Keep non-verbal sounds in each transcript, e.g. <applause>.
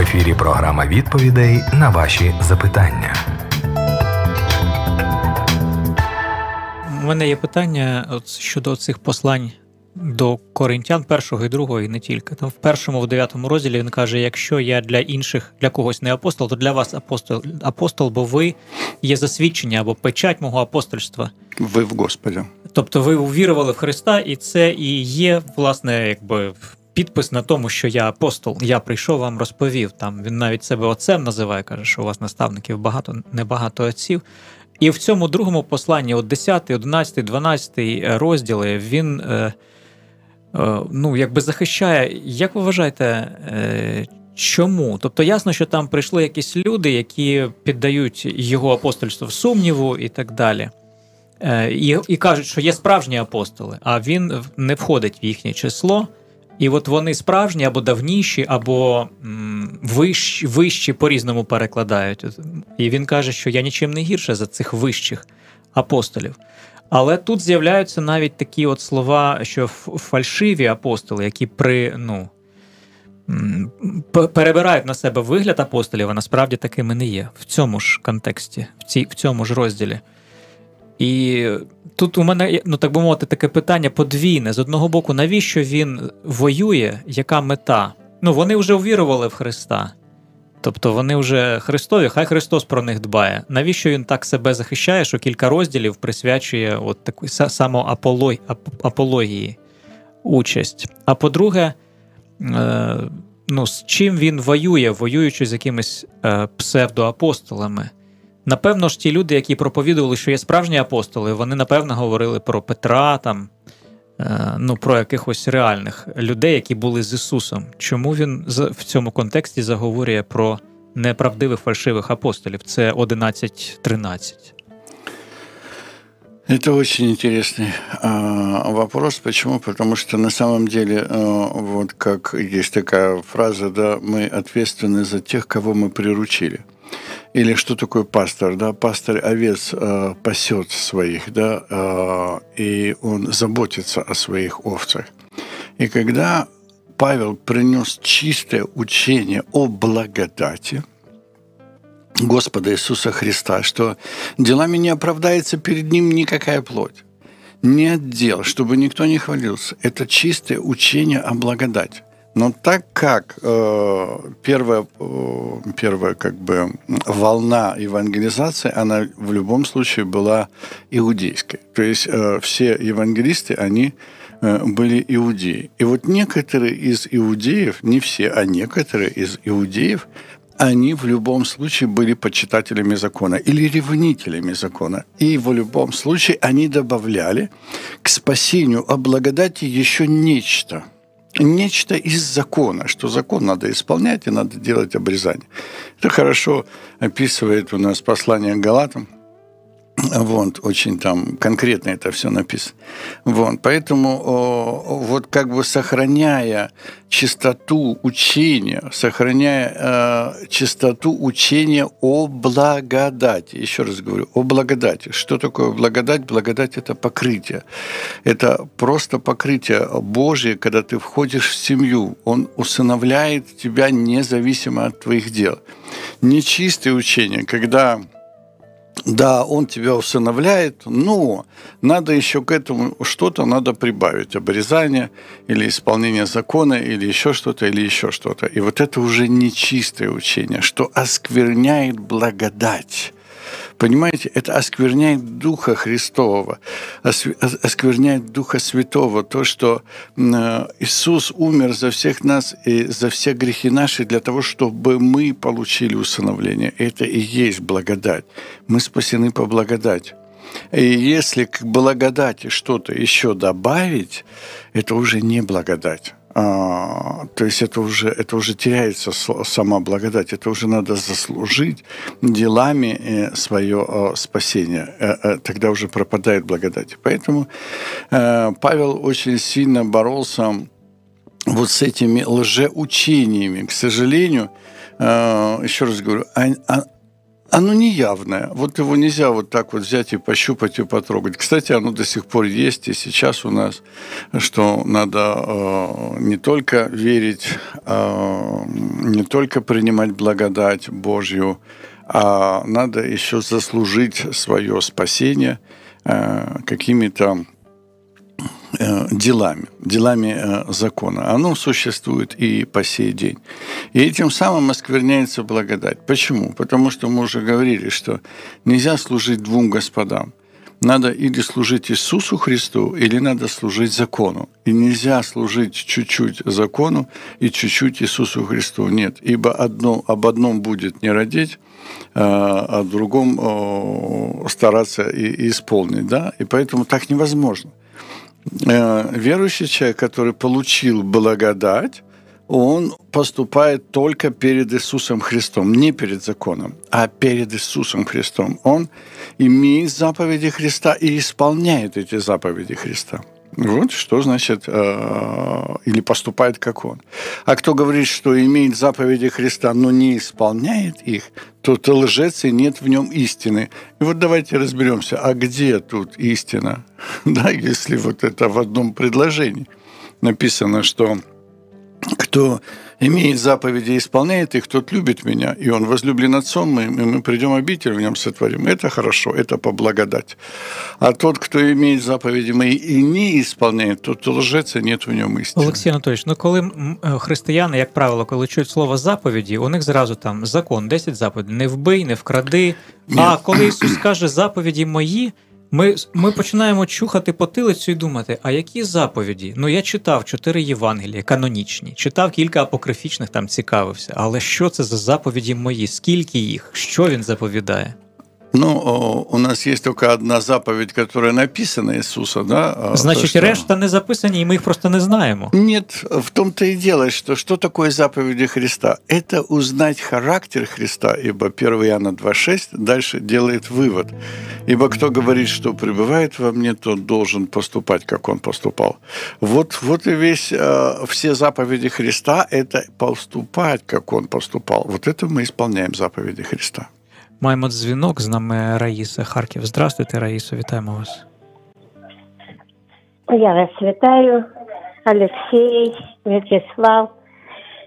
ефірі програма відповідей на ваші запитання. У мене є питання от щодо цих послань до коринтян першого і другого, і не тільки. Там в першому, в дев'ятому розділі він каже: якщо я для інших, для когось не апостол, то для вас апостол, апостол, бо ви є засвідчення або печать мого апостольства. Ви в Господі. Тобто ви увірували в Христа, і це і є, власне, якби підпис на тому, що я апостол. Я прийшов вам розповів. Там він навіть себе отцем називає, каже, що у вас наставників багато, небагато отців. І в цьому другому посланні, от 10, 11, 12 розділи, він е, е, ну, якби захищає. Як ви вважаєте, е, чому? Тобто ясно, що там прийшли якісь люди, які піддають його апостольство в сумніву і так далі. Е, і, і кажуть, що є справжні апостоли, а він не входить в їхнє число. І от вони справжні або давніші, або м, вищі, вищі по-різному перекладають. І він каже, що я нічим не гірше за цих вищих апостолів. Але тут з'являються навіть такі от слова, що фальшиві апостоли, які при ну, перебирають на себе вигляд апостолів, а насправді такими не є в цьому ж контексті, в, цій, в цьому ж розділі. І тут у мене, ну так би мовити, таке питання подвійне. З одного боку, навіщо він воює, яка мета? Ну, вони вже увірували в Христа. Тобто вони вже Христові, хай Христос про них дбає. Навіщо він так себе захищає, що кілька розділів присвячує от таку самоапології участь? А по-друге, е, ну, з чим він воює, воюючи з якимись е, псевдоапостолами? Напевно ж, ті люди, які проповідували, що є справжні апостоли, вони напевно говорили про Петра, там, е, ну, про якихось реальних людей, які були з Ісусом. Чому він в цьому контексті заговорює про неправдивих фальшивих апостолів? Це 11.13. Это очень интересный э, вопрос. Почему? Потому что на самом деле, э, вот как есть такая фраза, да, мы ответственны за тех, кого мы приручили. Или что такое пастор? Да? Пастор овец э, пасет своих, да, э, и он заботится о своих овцах. И когда Павел принес чистое учение о благодати Господа Иисуса Христа, что делами не оправдается перед Ним никакая плоть, нет дел, чтобы никто не хвалился. Это чистое учение о благодати. Но так как э, первая, э, первая как бы волна евангелизации, она в любом случае была иудейской. То есть э, все евангелисты, они э, были иудеи. И вот некоторые из иудеев, не все, а некоторые из иудеев, они в любом случае были почитателями закона или ревнителями закона. И в любом случае они добавляли к спасению о благодати еще нечто – нечто из закона, что закон надо исполнять и надо делать обрезание. Это хорошо описывает у нас послание к Галатам, <clears throat> вот, очень там конкретно это все написано. Вот, поэтому вот как бы сохраняя чистоту учения, сохраняя э, чистоту учения о благодати. Еще раз говорю, о благодати. Что такое благодать? Благодать – это покрытие. Это просто покрытие Божье, когда ты входишь в семью. Он усыновляет тебя независимо от твоих дел. Нечистое учение, когда да, он тебя усыновляет, но надо еще к этому что-то надо прибавить. Обрезание или исполнение закона, или еще что-то, или еще что-то. И вот это уже нечистое учение, что оскверняет благодать. Понимаете, это оскверняет Духа Христового, оскверняет Духа Святого, то, что Иисус умер за всех нас и за все грехи наши для того, чтобы мы получили усыновление. Это и есть благодать. Мы спасены по благодати. И если к благодати что-то еще добавить, это уже не благодать. А, то есть это уже, это уже теряется сама благодать, это уже надо заслужить делами э, свое э, спасение. Э, тогда уже пропадает благодать. Поэтому Павел очень сильно боролся вот с этими лжеучениями. К сожалению, еще раз говорю, оно неявное. Вот его нельзя вот так вот взять и пощупать и потрогать. Кстати, оно до сих пор есть и сейчас у нас, что надо э, не только верить, э, не только принимать благодать Божью, а надо еще заслужить свое спасение э, какими-то делами, делами э, закона. Оно существует и по сей день. И этим самым оскверняется благодать. Почему? Потому что мы уже говорили, что нельзя служить двум господам. Надо или служить Иисусу Христу, или надо служить закону. И нельзя служить чуть-чуть закону и чуть-чуть Иисусу Христу. Нет, ибо одно, об одном будет не родить, а о другом стараться и, исполнить. Да? И поэтому так невозможно. Э, верующий человек, который получил благодать, он поступает только перед Иисусом Христом, не перед законом, а перед Иисусом Христом. Он имеет заповеди Христа и исполняет эти заповеди Христа. Вот что значит, э, или поступает как он. А кто говорит, что имеет заповеди Христа, но не исполняет их, то это лжец и нет в нем истины. И вот давайте разберемся, а где тут истина? <laughs> Да, если вот это в одном предложении написано, что кто имеет заповеди и исполняет их, тот любит меня, и он возлюблен отцом моим, и мы придем обитель в нем сотворим. Это хорошо, это по благодати. А тот, кто имеет заповеди мои и не исполняет, тот лжец, и нет в ньому истины. Олексій Анатолійович, ну коли е, християни, як правило, коли чують слово заповіді, у них зразу там закон, 10 заповідей, не вбий, не вкради. А коли Ісус каже заповіді мої, ми ми починаємо чухати потилицю і думати, а які заповіді? Ну я читав чотири Євангелія, канонічні, читав кілька апокрифічних, там цікавився. Але що це за заповіді мої? Скільки їх? Що він заповідає? Ну, у нас есть только одна заповедь, которая написана Иисуса, да? Значит, то, что... решта не записані, и мы их просто не знаем. Нет, в том-то и дело, что что такое заповеди Христа? Это узнать характер Христа, ибо 1 Иоанна 2,6 дальше делает вывод. Ибо кто говорит, что пребывает во мне, тот должен поступать, как он поступал. Вот, вот и весь, все заповеди Христа – это поступать, как он поступал. Вот это мы исполняем заповеди Христа. Маємо дзвінок з нами Раїса Харків. Здравствуйте, Раїсо, вітаємо вас. Я вас вітаю, Олексій, Вячеслав,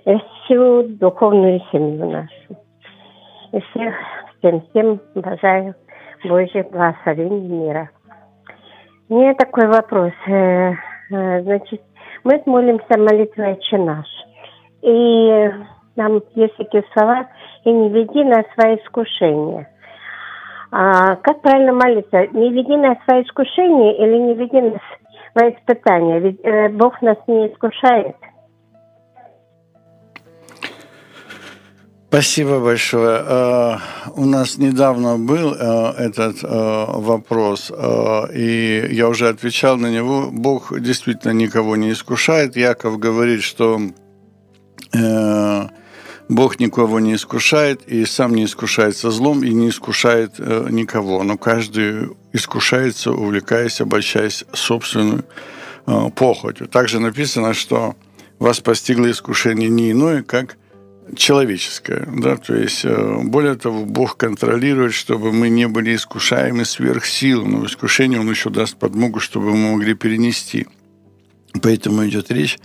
всю духовную семью нашу. И всех, всем, всем бажаю Божьих благословений мира. У меня такой вопрос. Э, э, значит, мы молимся молитвой «Отче наш». И там есть такие слова «И не веди на свои искушения». А как правильно молиться? Не веди на свои искушения или не веди на свои испытания? Ведь э, Бог нас не искушает. Спасибо большое. Э, у нас недавно был э, этот э, вопрос, и я уже отвечал на него. Бог действительно никого не искушает. Яков говорит, что Бог никого не искушает, и сам не искушается злом, и не искушает э, никого. Но каждый искушается, увлекаясь, обольщаясь собственную э, похотью. Также написано, что вас постигло искушение не иное, как человеческое. Да? То есть, э, более того, Бог контролирует, чтобы мы не были искушаемы сверх сил, но искушение Он еще даст подмогу, чтобы мы могли перенести – Поэтому идет речь,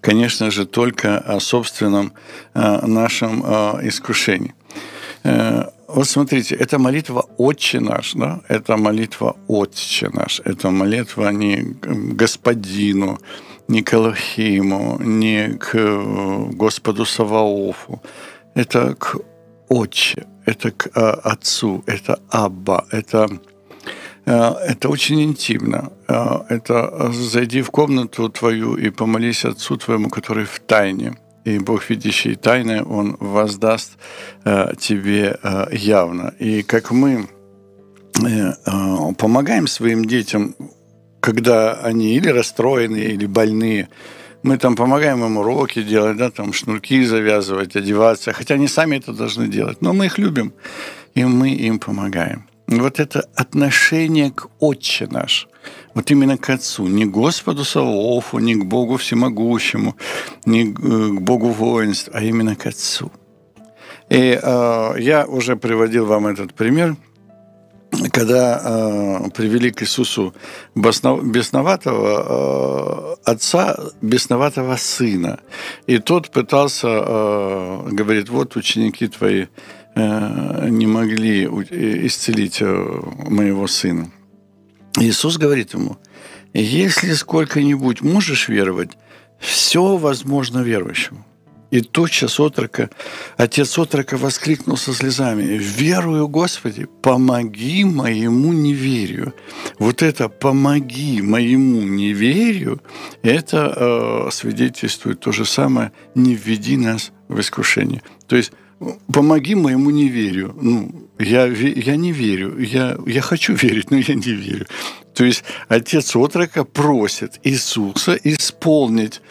конечно же, только о собственном э, нашем э, искушении. Э, вот смотрите, это молитва «Отче наш», да? это молитва «Отче наш», это молитва не Господину, не к Элохиму, не к Господу Саваофу, это к Отче, это к Отцу, это Абба, это это очень интимно. Э, это э, зайди в комнату твою и помолись Отцу твоему, который в тайне. И Бог, видящий тайное, Он воздаст тебе явно. И как мы помогаем своим детям, когда они или расстроены, или больные, мы там помогаем им уроки делать, да, там шнурки завязывать, одеваться, хотя они сами это должны делать. Но мы их любим, и мы им помогаем вот это отношение к Отче наш, вот именно к Отцу, не к Господу Савофу, не к Богу Всемогущему, не к Богу воинств, а именно к Отцу. И э, я уже приводил вам этот пример, когда э, привели к Иисусу бесноватого э, отца, бесноватого сына. И тот пытался, э, говорит, вот ученики твои э, не могли исцелить э, моего сына. Иисус говорит ему, если сколько-нибудь можешь веровать, все возможно верующему. И тотчас отрока, отец отрока воскликнул со слезами, «Верую, Господи, помоги моему неверию». Вот это «помоги моему неверию» это э, свидетельствует то же самое «не введи нас в искушение». То есть помоги моему неверию. Ну, я, я не верю. Я, я хочу <laughs> верить, но я не верю. То есть отец отрока просит Иисуса исполнить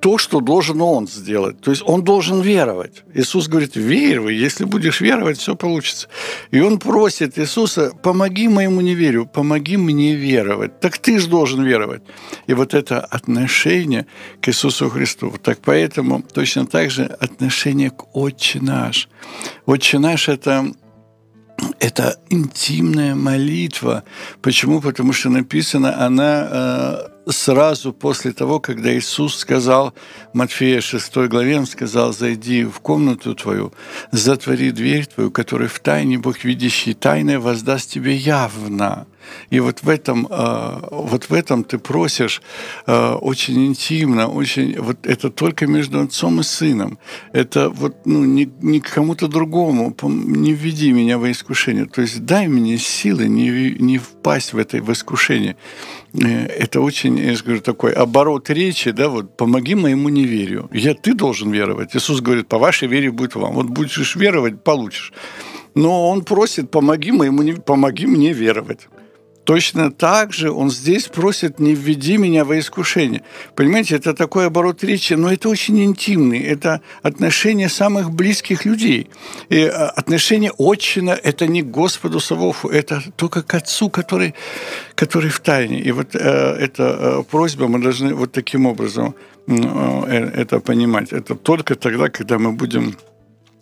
то, что должен он сделать. То есть он должен веровать. Иисус говорит, верь, если будешь веровать, все получится. И он просит Иисуса, помоги моему неверию, помоги мне веровать. Так ты же должен веровать. И вот это отношение к Иисусу Христу. Так поэтому точно так же отношение к Отче наш. Отче наш – это это интимная молитва. Почему? Потому что написано, она э, сразу после того, когда Иисус сказал, Матфея 6 главе, Он сказал, «Зайди в комнату твою, затвори дверь твою, которая в тайне Бог, видящий тайное, воздаст тебе явно». И вот в этом, э, вот в этом ты просишь э, очень интимно, очень, вот это только между отцом и сыном. Это вот, ну, не, не кому-то другому, не введи меня во искушение. То есть дай мне силы не, не впасть в это в искушение. Э, это очень, я же говорю, такой оборот речи, да, вот помоги моему неверию. Я, ты должен веровать. Иисус говорит, по вашей вере будет вам. Вот будешь веровать, получишь. Но он просит, помоги, моему, помоги мне веровать. Точно так же он здесь просит «не введи меня во искушение». Понимаете, это такой оборот речи, но это очень интимный. Это отношения самых близких людей. И э, отношение отчина – это не к Господу Савофу, это только к Отцу, который, который в тайне. И вот э, эта э, просьба, мы должны вот таким образом э, это понимать. Это только тогда, когда мы будем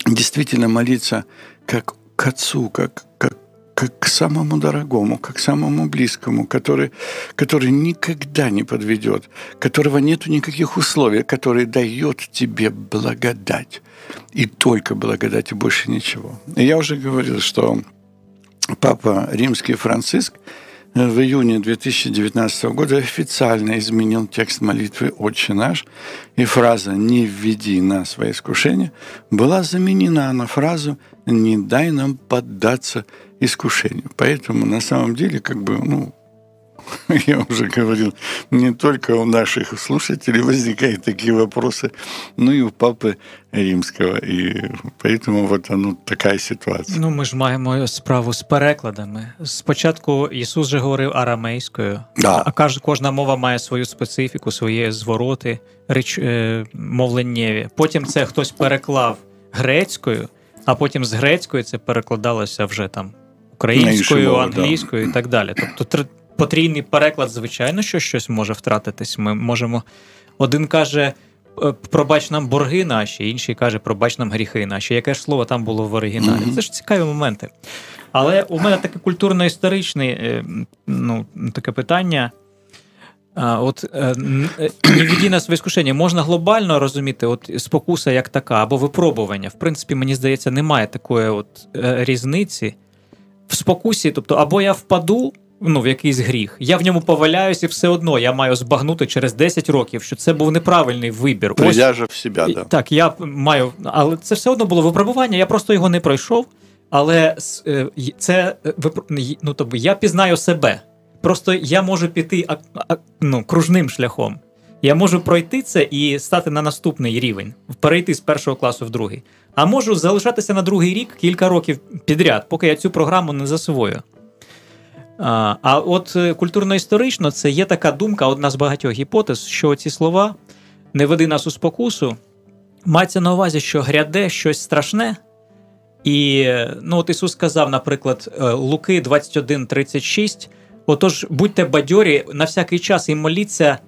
действительно молиться как к Отцу, как, как как к самому дорогому, как к самому близкому, который, который никогда не подведет, которого нету никаких условий, который дает тебе благодать. И только благодать, и больше ничего. И я уже говорил, что папа римский Франциск в июне 2019 года официально изменил текст молитвы «Отче наш», и фраза «Не введи нас во искушение» была заменена на фразу «Не дай нам поддаться искушению». Поэтому на самом деле, как бы, ну, <laughs> я уже говорил, не только у наших слушателей возникают такие вопросы, но и у папы римського. І поэтому вот ну, така ситуація. Ну, ми ж маємо справу з перекладами. Спочатку Ісус же говорив арамейською, да. а кожна мова має свою специфіку, свої звороти, реч, е, мовленнєві. Потім це хтось переклав грецькою, а потім з грецької це перекладалося вже там українською, англійською да. і так далі. Тобто потрійний переклад, звичайно, що щось може втратитись. Ми можемо. Один каже, «Е, пробач нам борги наші, інший каже, пробач нам гріхи наші. Яке ж слово там було в оригіналі? Mm-hmm. Це ж цікаві моменти. Але у мене таке культурно-історичне е, ну, таке питання. А, От е, не віді нас в іскушення. Можна глобально розуміти, от спокуса як така, або випробування. В принципі, мені здається, немає такої от різниці в спокусі. Тобто, або я впаду ну, в якийсь гріх. Я в ньому поваляюсь, і все одно я маю збагнути через 10 років, що це був неправильний вибір. Прив'яжу в себе, да. Так, я маю, але це все одно було випробування, я просто його не пройшов. Але е, це е, ну, тобто, я пізнаю себе. Просто я можу піти ну, кружним шляхом. Я можу пройти це і стати на наступний рівень, перейти з першого класу в другий. А можу залишатися на другий рік кілька років підряд, поки я цю програму не засвою. А а от е, культурно-історично це є така думка, одна з багатьох гіпотез, що ці слова не веди нас у спокусу, мається на увазі, що гряде щось страшне. І ну, от Ісус сказав, наприклад, е, Луки 21,36. Отож, будьте бадьорі на всякий час і моліться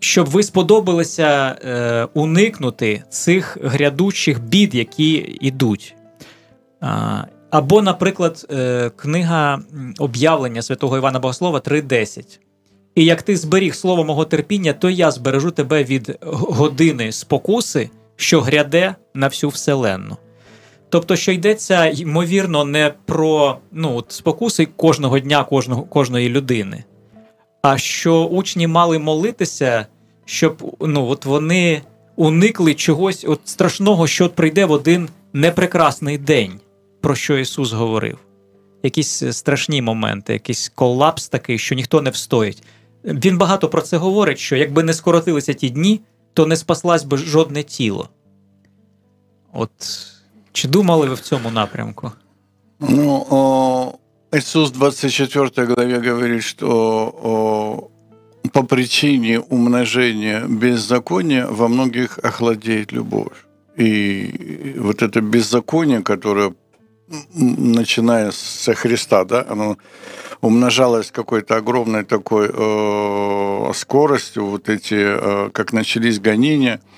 щоб ви сподобалися е, уникнути цих грядучих бід, які йдуть. Або, наприклад, е, книга об'явлення святого Івана Богослова 3.10. І як ти зберіг слово мого терпіння, то я збережу тебе від години спокуси, що гряде на всю вселенну. Тобто, що йдеться, ймовірно, не про ну, спокуси кожного дня, кожного, кожної людини, а що учні мали молитися, щоб ну, от вони уникли чогось от страшного, що прийде в один непрекрасний день, про що Ісус говорив. Якісь страшні моменти, якийсь колапс такий, що ніхто не встоїть. Він багато про це говорить: що якби не скоротилися ті дні, то не спаслась би жодне тіло. От чи думали ви в цьому напрямку? Ну, о, Иисус в 24 главе говорит, что о, по причине умножения беззакония во многих охладеет любовь. И вот это беззаконие, которое, начиная со Христа, да, оно умножалось какой-то огромной такой э, скоростью, вот эти, э, как начались гонения –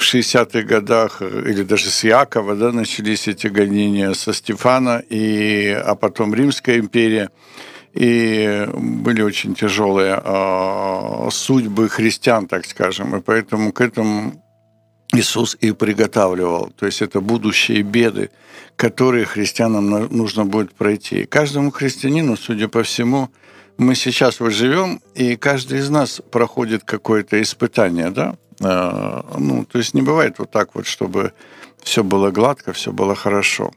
в 60-х годах, или даже с Якова, да, начались эти гонения со Стефана, и, а потом Римская империя. И были очень тяжелые э, судьбы христиан, так скажем. И поэтому к этому Иисус и приготавливал. То есть это будущие беды, которые христианам нужно будет пройти. И каждому христианину, судя по всему, мы сейчас вот живем, и каждый из нас проходит какое-то испытание, да? Э, ну, то есть не бывает вот так вот, чтобы все было гладко, все было хорошо.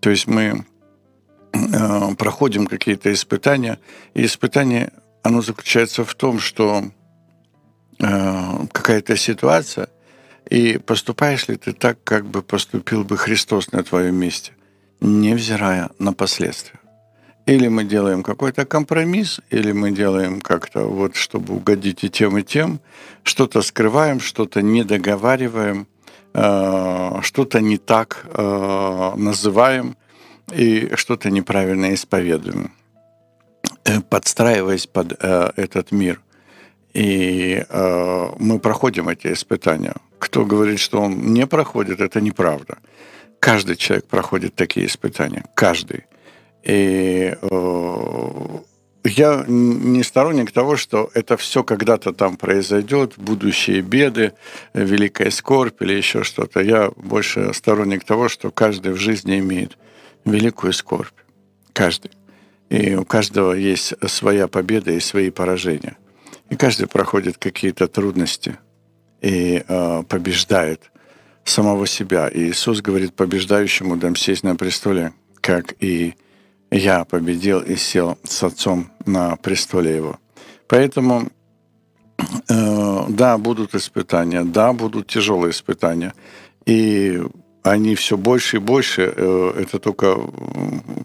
То есть мы э, проходим какие-то испытания, и испытание, оно заключается в том, что э, какая-то ситуация, и поступаешь ли ты так, как бы поступил бы Христос на твоем месте, невзирая на последствия. Или мы делаем какой-то компромисс, или мы делаем как-то вот, чтобы угодить и тем, и тем. Что-то скрываем, что-то не договариваем, э, что-то не так э, называем и что-то неправильно исповедуем, э, подстраиваясь под этот мир. И мы проходим эти испытания. Кто говорит, что он не проходит, это неправда. Каждый человек проходит такие испытания. Каждый. И э, я не сторонник того, что это все когда-то там произойдет, будущие беды, великая скорбь или еще что-то. Я больше сторонник того, что каждый в жизни имеет великую скорбь. Каждый. И у каждого есть своя победа и свои поражения. И каждый проходит какие-то трудности и э, побеждает самого себя. И Иисус говорит, побеждающему дам сесть на престоле, как и я победил и сел с Отцом на престоле Его. Поэтому, э, да, будут испытания, да, будут тяжелые испытания. И они все больше и больше. Э, это только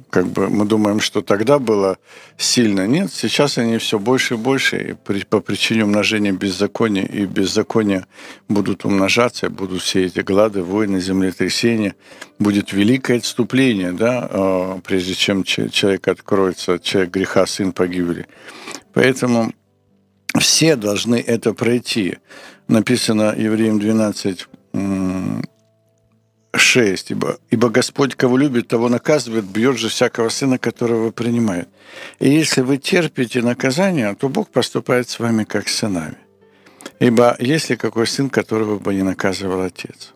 как бы мы думаем, что тогда было сильно. Нет, сейчас они все больше и больше. И при, по причине умножения беззакония и беззакония будут умножаться, будут все эти глады, войны, землетрясения. Будет великое отступление, да, э, прежде чем человек откроется, человек греха, сын погибели. Поэтому все должны это пройти. Написано Евреям 12, 6. Ибо, ибо Господь, кого любит, того наказывает, бьет же всякого сына, которого принимает. И если вы терпите наказание, то Бог поступает с вами как с сынами. Ибо есть ли какой сын, которого бы не наказывал отец?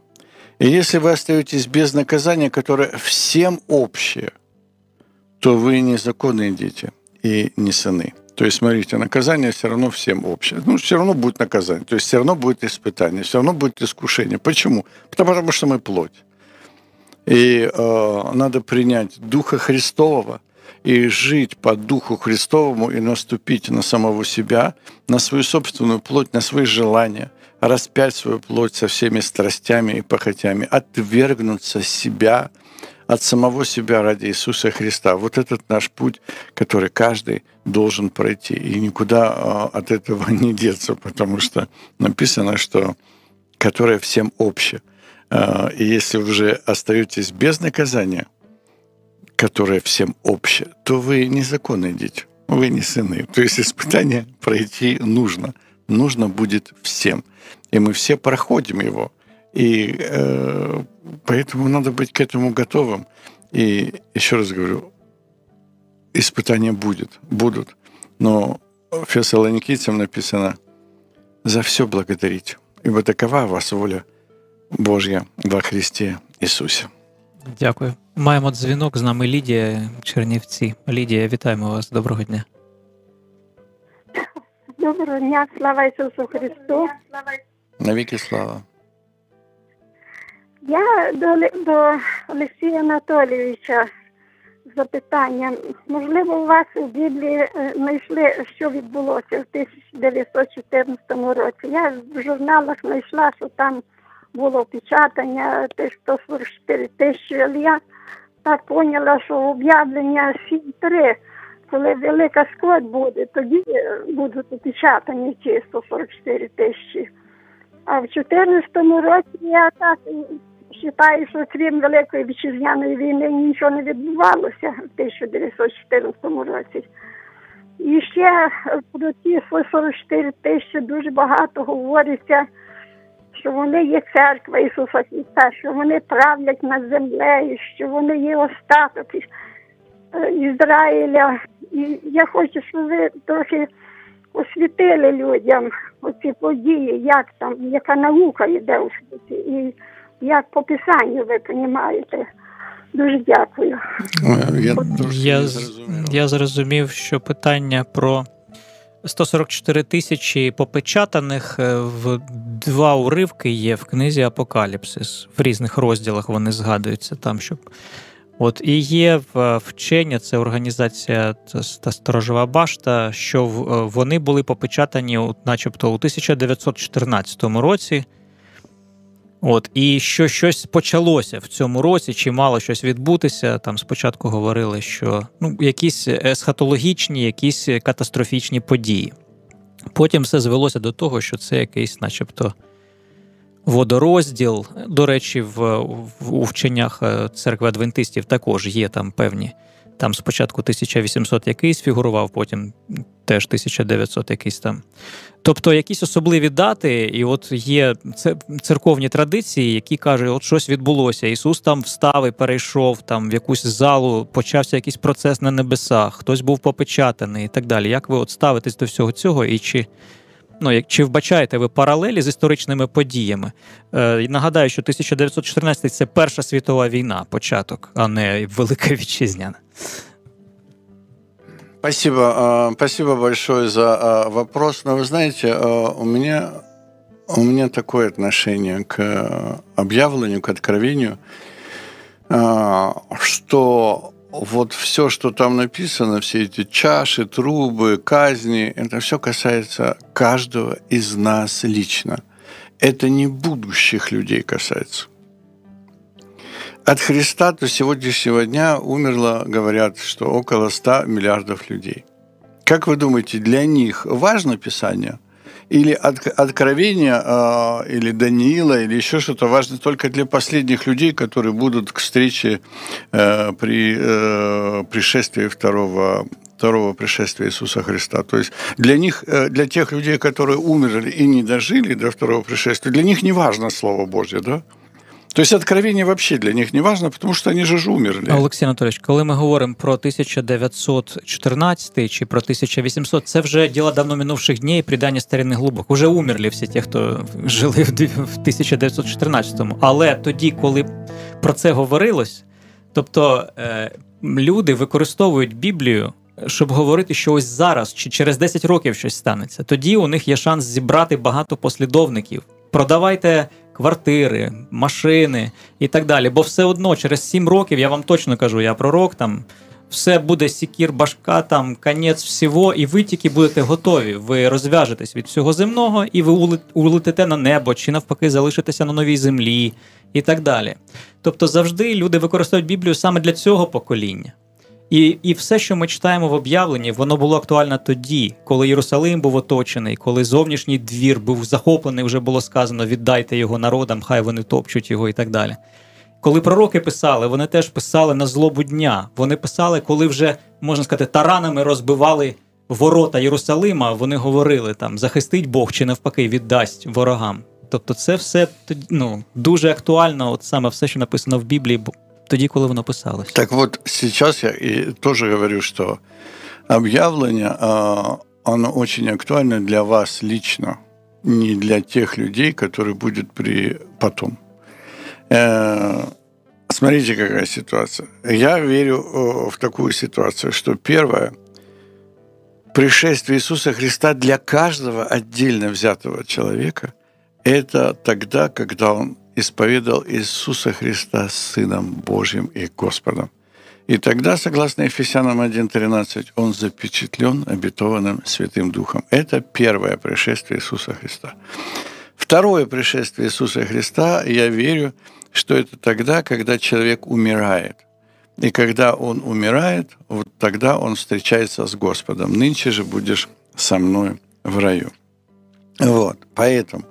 И если вы остаетесь без наказания, которое всем общее, то вы не законные дети и не сыны. То есть, смотрите, наказание все равно всем общее. Ну, все равно будет наказание. То есть, все равно будет испытание, все равно будет искушение. Почему? Потому что мы плоть. И э, надо принять Духа Христового и жить по Духу Христовому и наступить на самого себя, на свою собственную плоть, на свои желания, распять свою плоть со всеми страстями и похотями, отвергнуться себя, от самого себя ради Иисуса Христа. Вот этот наш путь, который каждый должен пройти. И никуда э, от этого <laughs> не деться, потому что написано, что которое всем общее. А, и если вы уже остаетесь без наказания, которое всем общее, то вы незаконные дети, вы не сыны. То есть испытание пройти нужно. нужно будет всем. И мы все проходим его. И э, поэтому надо быть к этому готовым. И еще раз говорю, испытания будет, будут. Но в Фессалоникийцам написано «За все благодарить, ибо такова вас воля Божья во Христе Ісусі». Дякую. Маємо дзвінок з нами Лідія Чернівці. Лідія, вітаємо вас. Доброго дня. Доброго дня, слава Ісусу Христу. Навіки слава. Я до, до Олексія Анатолійовича запитання. Можливо, у вас у Біблії е, знайшли, що відбулося в 1914 році. Я в журналах знайшла, що там було печатання 144 тисячі, але я так поняла, що об'явлення 7.3, коли велика скот буде, тоді е, будуть опечатані ці 144 тисячі. А в 2014 році я так вважаю, що крім Великої Вітчизняної війни нічого не відбувалося в 1914 році. І ще про ті 144 тисячі дуже багато говориться, що вони є церква Ісуса Христа, що вони правлять над землею, що вони є остаток е, Ізраїля. І я хочу, щоб ви трохи освітили людям оці події, як там, яка наука йде у світі, і як по писанню ви розумієте. Дуже дякую. Я, я, я зрозумів, що питання про 144 тисячі попечатаних е, в два уривки є в книзі Апокаліпсис. В різних розділах вони згадуються там, щоб. От і є вчення, це організація та сторожова башта, що е, вони були попечатані, начебто, у 1914 році. От, І що щось почалося в цьому році, чи мало щось відбутися. Там спочатку говорили, що ну, якісь есхатологічні, якісь катастрофічні події. Потім все звелося до того, що це якийсь, начебто, водорозділ. До речі, в, в у вченнях е, церкви адвентистів також є там певні. Там спочатку 1800 якийсь фігурував, потім теж 1900 якийсь там. Тобто якісь особливі дати, і от є церковні традиції, які кажуть, от щось відбулося. Ісус там встав і перейшов там в якусь залу, почався якийсь процес на небесах, хтось був попечатаний і так далі. Як ви от ставитесь до всього цього? І чи ну, чи вбачаєте ви паралелі з історичними подіями? Е, Нагадаю, що 1914 це Перша світова війна, початок, а не Велика Вітчизняна. Спасибо, спасибо большое за вопрос. Но вы знаете, у меня, у меня такое отношение к объявлению, к откровению, что вот все, что там написано, все эти чаши, трубы, казни, это все касается каждого из нас лично. Это не будущих людей касается. От Христа до сегодняшнего дня умерло, говорят, что около 100 миллиардов людей. Как вы думаете, для них важно Писание? Или от, откровение, э, или Даниила, или еще что-то важно только для последних людей, которые будут к встрече э, при э, пришествии второго второго пришествия Иисуса Христа. То есть для них, э, для тех людей, которые умерли и не дожили до второго пришествия, для них не важно Слово Божье, да? То есть откровение вообще для них не важно, потому что они же ж умерли. Олексій Анатолійович, коли ми говоримо про 1914 чи про 1800, це вже діло давно минувших днів, предання старинних глубок. Уже умерли всі ті, хто жили в 1914-му. Але тоді, коли про це говорилось, тобто е, люди використовують Біблію. Щоб говорити, що ось зараз чи через 10 років щось станеться, тоді у них є шанс зібрати багато послідовників. Продавайте квартири, машини і так далі. Бо все одно через 7 років я вам точно кажу, я пророк там. Все буде сікір, башка, там конець всього, і ви тільки будете готові. Ви розв'яжетесь від всього земного, і ви улетите на небо, чи навпаки залишитеся на новій землі, і так далі. Тобто завжди люди використовують Біблію саме для цього покоління. І і все, що ми читаємо в об'явленні, воно було актуально тоді, коли Єрусалим був оточений, коли зовнішній двір був захоплений, вже було сказано: віддайте його народам, хай вони топчуть його і так далі. Коли пророки писали, вони теж писали на злобу дня. Вони писали, коли вже, можна сказати, таранами розбивали ворота Єрусалима, вони говорили там захистить Бог чи навпаки віддасть ворогам. Тобто, це все ну, дуже актуально, от саме все, що написано в Біблії, тоді, коли воно писалось. Так от зараз я і теж говорю, що об'явлення, оно очень актуально для вас лично, не для тех людей, которые будут при потом. Э, смотрите, какая ситуация. Я верю в такую ситуацию, что первое, пришествие Иисуса Христа для каждого отдельно взятого человека – это тогда, когда он исповедал Иисуса Христа Сыном Божьим и Господом. И тогда, согласно Ефесянам 1.13, он запечатлен обетованным Святым Духом. Это первое пришествие Иисуса Христа. Второе пришествие Иисуса Христа, я верю, что это тогда, когда человек умирает. И когда он умирает, вот тогда он встречается с Господом. Нынче же будешь со мной в раю. Вот, поэтому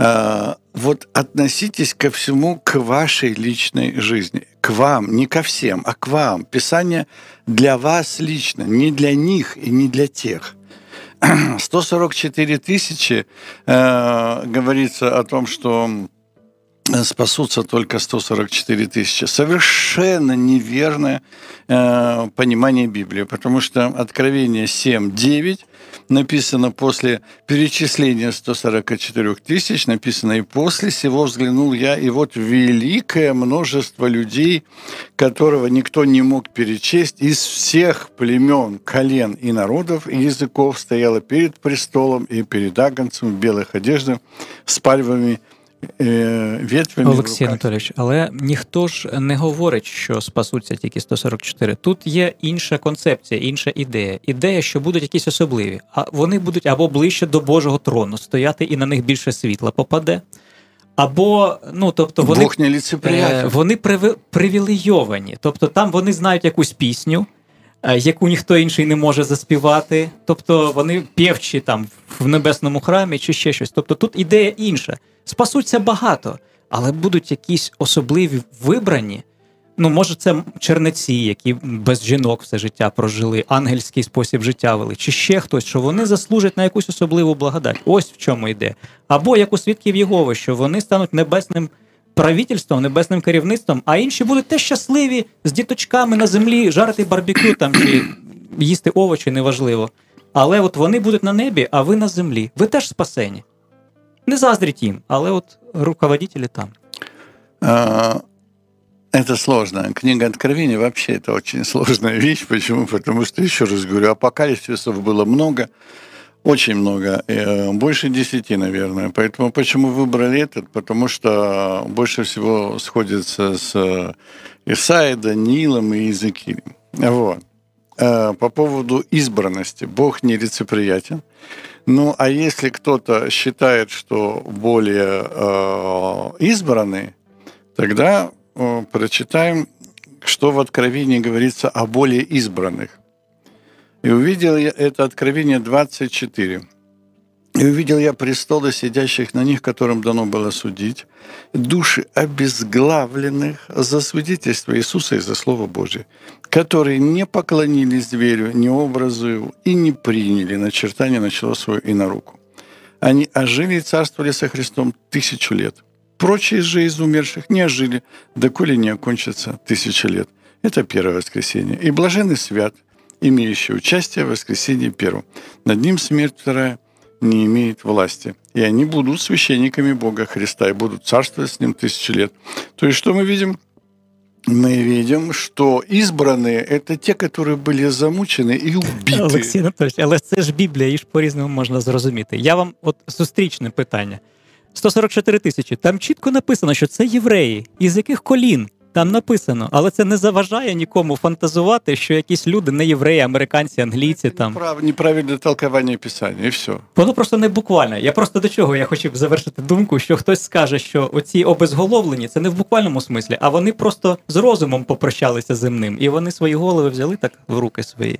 вот относитесь ко всему к вашей личной жизни, к вам, не ко всем, а к вам. Писание для вас лично, не для них и не для тех. <clears throat> 144 тысячи э, говорится о том, что спасутся только 144 тысячи. Совершенно неверное э, понимание Библии, потому что Откровение 7.9 написано после перечисления 144 тысяч, написано «И после сего взглянул я, и вот великое множество людей, которого никто не мог перечесть, из всех племен, колен и народов и языков стояло перед престолом и перед агнцем в белых одеждах с пальвами Олексій Анатолійович, але ніхто ж не говорить, що спасуться тільки 144. Тут є інша концепція, інша ідея. Ідея, що будуть якісь особливі, а вони будуть або ближче до Божого трону стояти, і на них більше світла попаде. Або, ну, тобто, вони е, вони привілейовані. Тобто там вони знають якусь пісню, е, яку ніхто інший не може заспівати. Тобто вони півчі там в небесному храмі чи ще щось. Тобто тут ідея інша спасуться багато, але будуть якісь особливі вибрані. Ну, може, це чернеці, які без жінок все життя прожили, ангельський спосіб життя вели, чи ще хтось, що вони заслужать на якусь особливу благодать. Ось в чому йде. Або як у свідків Єгови, що вони стануть небесним правительством, небесним керівництвом, а інші будуть теж щасливі з діточками на землі, жарити барбекю там чи їсти овочі, неважливо. Але от вони будуть на небі, а ви на землі. Ви теж спасені. Не заздрить им, але вот руководители там. А, это сложно. Книга Откровения вообще это очень сложная вещь. Почему? Потому что, еще раз говорю, апокалипсисов было много, Очень много, э, больше десяти, наверное. Поэтому почему выбрали этот? Потому что больше всего сходится с Исаией, Даниилом и Иезекиилем. Вот. Э, по поводу избранности. Бог не рециприятен. Ну, а если кто-то считает, что более э, избранный, тогда э, прочитаем, что в Откровении говорится о более избранных. И увидел я это Откровение 24. И увидел я престолы сидящих на них, которым дано было судить, души обезглавленных за свидетельство Иисуса и за Слово Божие, которые не поклонились зверю, ни образу его, и не приняли начертание на чело свое и на руку. Они ожили и царствовали со Христом тысячу лет. Прочие же из умерших не ожили, доколе не окончится тысяча лет. Это первое воскресенье. И блаженный свят, имеющий участие в воскресенье первом. Над ним смерть вторая – не имеет власти. И они будут священниками Бога Христа и будут царствовать с Ним тысячи лет. То есть что мы видим? Мы видим, что избранные – это те, которые были замучены и убиты. Олексій Анатольович, але це ж Біблія, її ж по-різному можна зрозуміти. Я вам от зустрічне питання. 144 тисячі. Там чітко написано, що це євреї. Із яких колін? Там написано, але це не заважає нікому фантазувати, що якісь люди не євреї, американці, англійці там Прав, неправильне толкування писання, і все. Воно просто не буквально. Я просто до чого я хотів завершити думку, що хтось скаже, що оці обезголовлені це не в буквальному смислі, а вони просто з розумом попрощалися земним, і вони свої голови взяли так в руки свої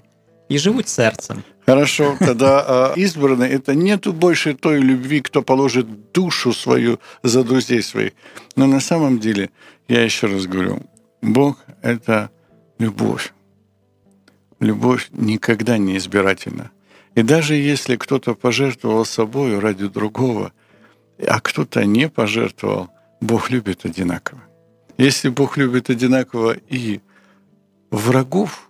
и живут сердцем. Хорошо, тогда избранные это нету больше той любви, кто положит душу свою за друзей своих. Но на самом деле я еще раз говорю, Бог — это любовь. Любовь никогда не избирательна. И даже если кто-то пожертвовал собой ради другого, а кто-то не пожертвовал, Бог любит одинаково. Если Бог любит одинаково и врагов,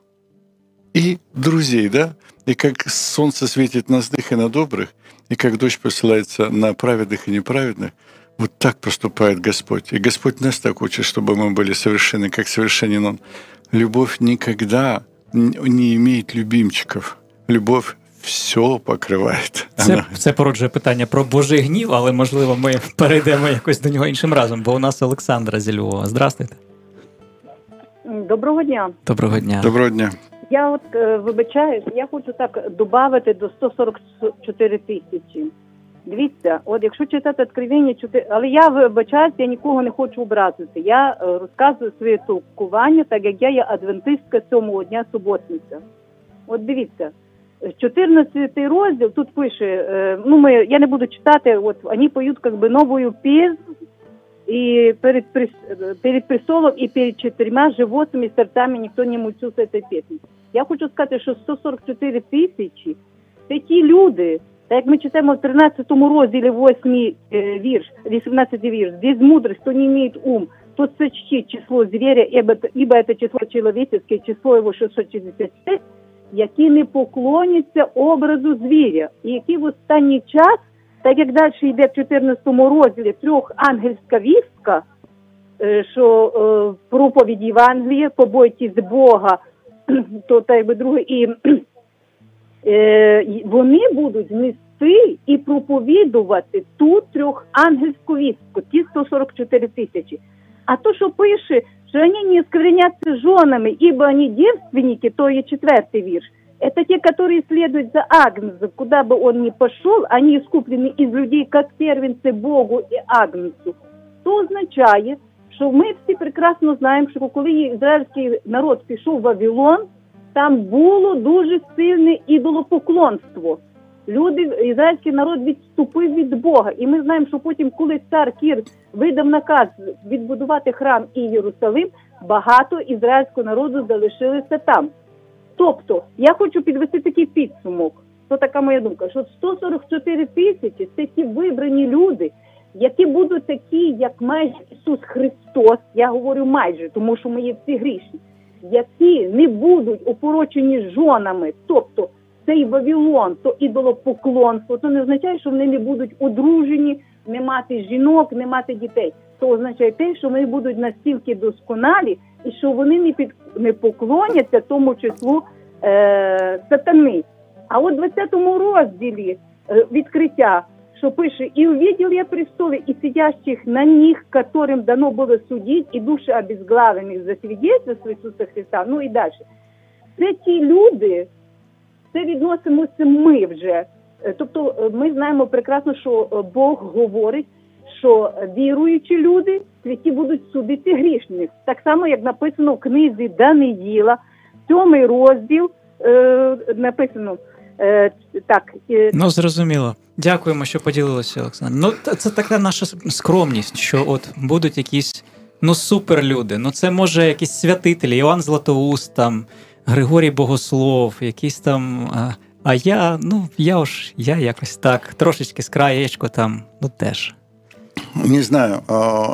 и друзей, да, и как солнце светит на злых и на добрых, и как дождь посылается на праведных и неправедных, вот так поступает Господь. И Господь нас так учит, чтобы мы были совершенны, как совершенен Он. Любовь никогда не имеет любимчиков. Любовь все покриває. Це це породжує питання про Божий гнів, але можливо ми перейдемо якось до нього іншим разом, бо у нас Олександра зі Львова. Здравствуйте. Доброго дня. Доброго дня. Доброго дня. Я от е, вибачаюсь, я хочу так додати до 144 тисячі. Дивіться, от якщо читати откровення, але я вибачаюсь, я нікого не хочу образити. Я е, розказую своє толкування, так як я є адвентистка сьомого дня суботниця. От дивіться, 14 розділ тут пише, е, ну ми я не буду читати, от вони поють как би новою пісню, и перед, перед престолом и перед четырьмя животными серцями ніхто не мучився цієї пісні. Я хочу сказати, що 144 тисячі це ті люди, так як ми читаємо в 13 розділі 8 е, вірш, 18 вірш, здесь мудрость, кто не имеет ум, тот сочтит число зверя, ибо, ибо это число человеческое, число его 666, які не поклоняться образу звіря, і які в останній час так як далі йде в 14 розділі трьохангельська вістка, е, що е, проповідь Євангелія, побойтесь Бога, <clears throat> то так би друге, і <clears throat> е, вони будуть нести і проповідувати ту трьохангельську вістку, ті 144 тисячі. А то, що пише, що вони не сквернятся жонами, ибо вони девственники, то є четвертий вірш. Это те, которые следуют за Агнцем, куда бы он ни пошел, они искуплены из людей, как первенцы Богу і Агнцу. То означає, що ми всі прекрасно знаємо, що коли ізраїльський народ пішов в Вавилон, там було дуже сильне ідолопоклонство. Люди, ізраїльський народ відступив від Бога. І ми знаємо, що потім, коли цар Кір видав наказ відбудувати храм і Єрусалим, багато ізраїльського народу залишилися там. Тобто, я хочу підвести такий підсумок. То така моя думка, що 144 тисячі це ті вибрані люди, які будуть такі, як майже Ісус Христос. Я говорю майже, тому що ми є всі грішні, які не будуть опорочені жонами, тобто цей Вавилон, то ідолопоклонство, то не означає, що вони не будуть одружені, не мати жінок, не мати дітей. То означає те, що вони будуть настільки досконалі і що вони не під не поклоняться тому числу е, сатани. А от 20-му розділі е, відкриття, що пише, і увидел я престоли і сидящих на них, которым дано було судити, і душі обезглавлених за свідетельство Ісуса Христа, ну і далі. Це ті люди, це відносимося ми вже. Е, тобто е, ми знаємо прекрасно, що е, Бог говорить, що віруючі люди святі будуть судити грішних. Так само, як написано в книзі Даниїла, сьомий розділ е, написано. Е, так. Е, ну, зрозуміло. Дякуємо, що поділилися, Олександр. Ну, це така наша скромність, що от будуть якісь ну, суперлюди. Ну, це може якісь святителі, Іван Златоуст, там, Григорій Богослов, якісь там. А, я, ну, я ж я якось так, трошечки з краєчку там, ну теж. Не знаю.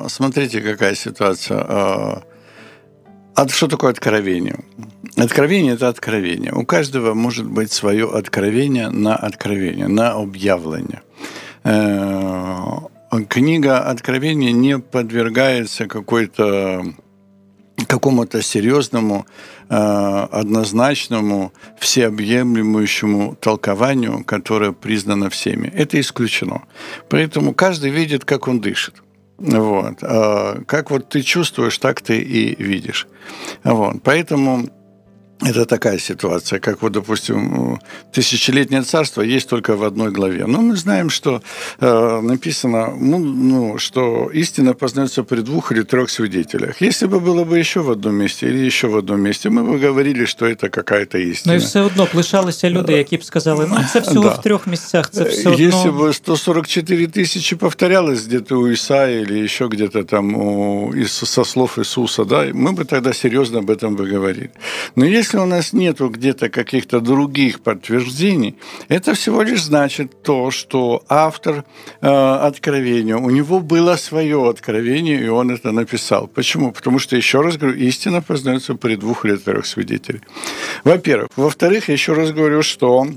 Смотрите, какая ситуация. А что такое откровение? Откровение – это откровение. У каждого может быть свое откровение на откровение, на объявление. Э, книга Откровения не подвергается какой-то какому-то серьезному, э, однозначному, всеобъемлющему толкованию, которое признано всеми. Это исключено. Поэтому каждый видит, как он дышит. Вот. А как вот ты чувствуешь, так ты и видишь. Вот. Поэтому это такая ситуация, как вот, допустим, тысячелетнее царство есть только в одной главе. Но мы знаем, что э, написано, ну, ну, что истина познается при двух или трех свидетелях. Если бы было бы еще в одном месте или еще в одном месте, мы бы говорили, что это какая-то истина. Ну и все одно лишалися люди, які б сказали, ну це всього да. в трех местах, це все одно... Если бы 144 тысячи повторялось где-то у Исаия или еще где-то там у, со слов Иисуса, да, мы бы тогда серьезно об этом бы говорили. Но если если у нас нету где-то каких-то других подтверждений, это всего лишь значит то, что автор э, откровения, у него было свое откровение, и он это написал. Почему? Потому что, еще раз говорю, истина познается при двух или трех свидетелей. Во-первых. Во-вторых, еще раз говорю, что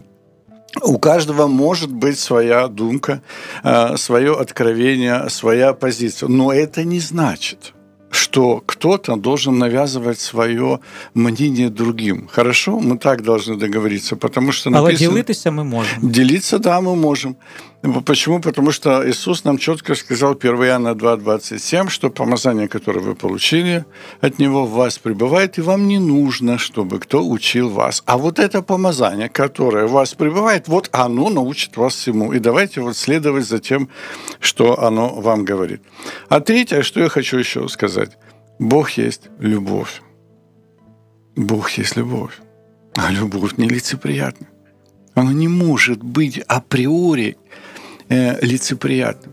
у каждого может быть своя думка, э, свое откровение, своя позиция. Но это не значит, что кто-то должен навязывать свое мнение другим. Хорошо, мы так должны договориться, потому что написано... Але делиться мы можем. Делиться, да, мы можем. Почему? Потому что Иисус нам четко сказал 1 Иоанна 2,27, что помазание, которое вы получили от Него, в вас пребывает, и вам не нужно, чтобы кто учил вас. А вот это помазание, которое в вас пребывает, вот оно научит вас всему. И давайте вот следовать за тем, что оно вам говорит. А третье, что я хочу еще сказать. Бог есть любовь. Бог есть любовь. А любовь нелицеприятна. Она не может быть априори э, лицеприятным.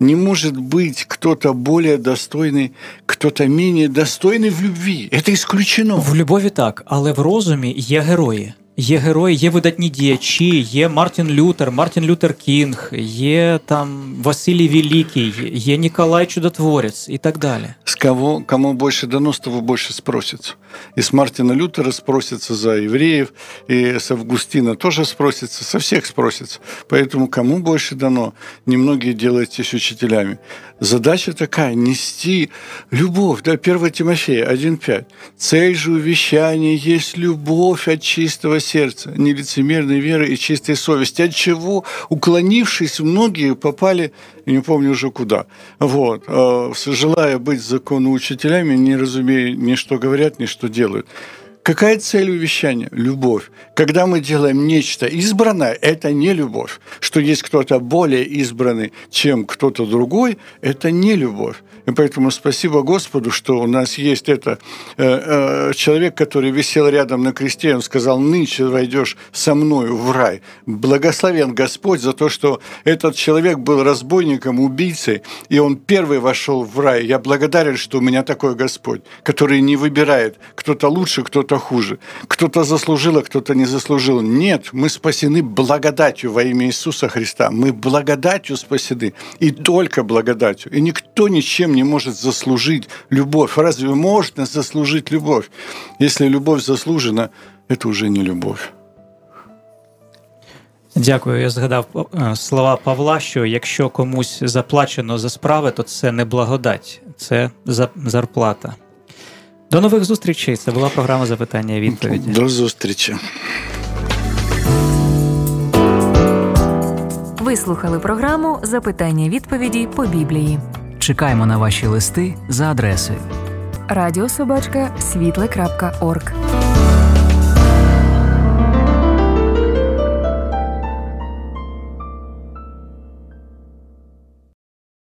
Не может быть кто-то более достойный, кто-то менее достойный в любви. Это исключено. В любові так, але в розумі є герої. Є герої, є видатні діячі, є Мартін Лютер, Мартін Лютер Кінг, є там Василій Великий, є Ніколай Чудотворець і так далі. С кого, кому больше дано, с того больше спросится. И с Мартина Лютера спросится за евреев, и с Августина тоже спросится, со всех спросится. Поэтому кому больше дано, немногие делаетесь учителями. Задача такая – нести любовь. Да, 1 Тимофея 1.5. Цель же увещания есть любовь от чистого сердца, нелицемерной веры и чистой совести, от чего, уклонившись, многие попали, не помню уже куда, вот, э, желая быть законоучителями, не разумея ни что говорят, ни что делают. Какая цель увещания? Любовь. Когда мы делаем нечто избранное, это не любовь. Что есть кто-то более избранный, чем кто-то другой, это не любовь. И поэтому спасибо Господу, что у нас есть это э, э, человек, который висел рядом на кресте, он сказал, нынче войдешь со мною в рай. Благословен Господь за то, что этот человек был разбойником, убийцей, и он первый вошел в рай. Я благодарен, что у меня такой Господь, который не выбирает, кто-то лучше, кто-то хуже, кто-то заслужил, а кто-то не заслужил. Нет, мы спасены благодатью во имя Иисуса Христа. Мы благодатью спасены, и только благодатью. И никто ничем не может заслужить любовь. Разве можно заслужить любовь? Если любовь заслужена, это уже не любовь. Дякую. Я згадав е, слова Павла, що якщо комусь заплачено за справи, то це не благодать, це зарплата. До нових зустрічей. Це була програма запитання і відповіді. До зустрічі. Ви слухали програму Запитання відповіді по біблії. Чекаємо на ваші листи за адресою радіособачка світле.орг.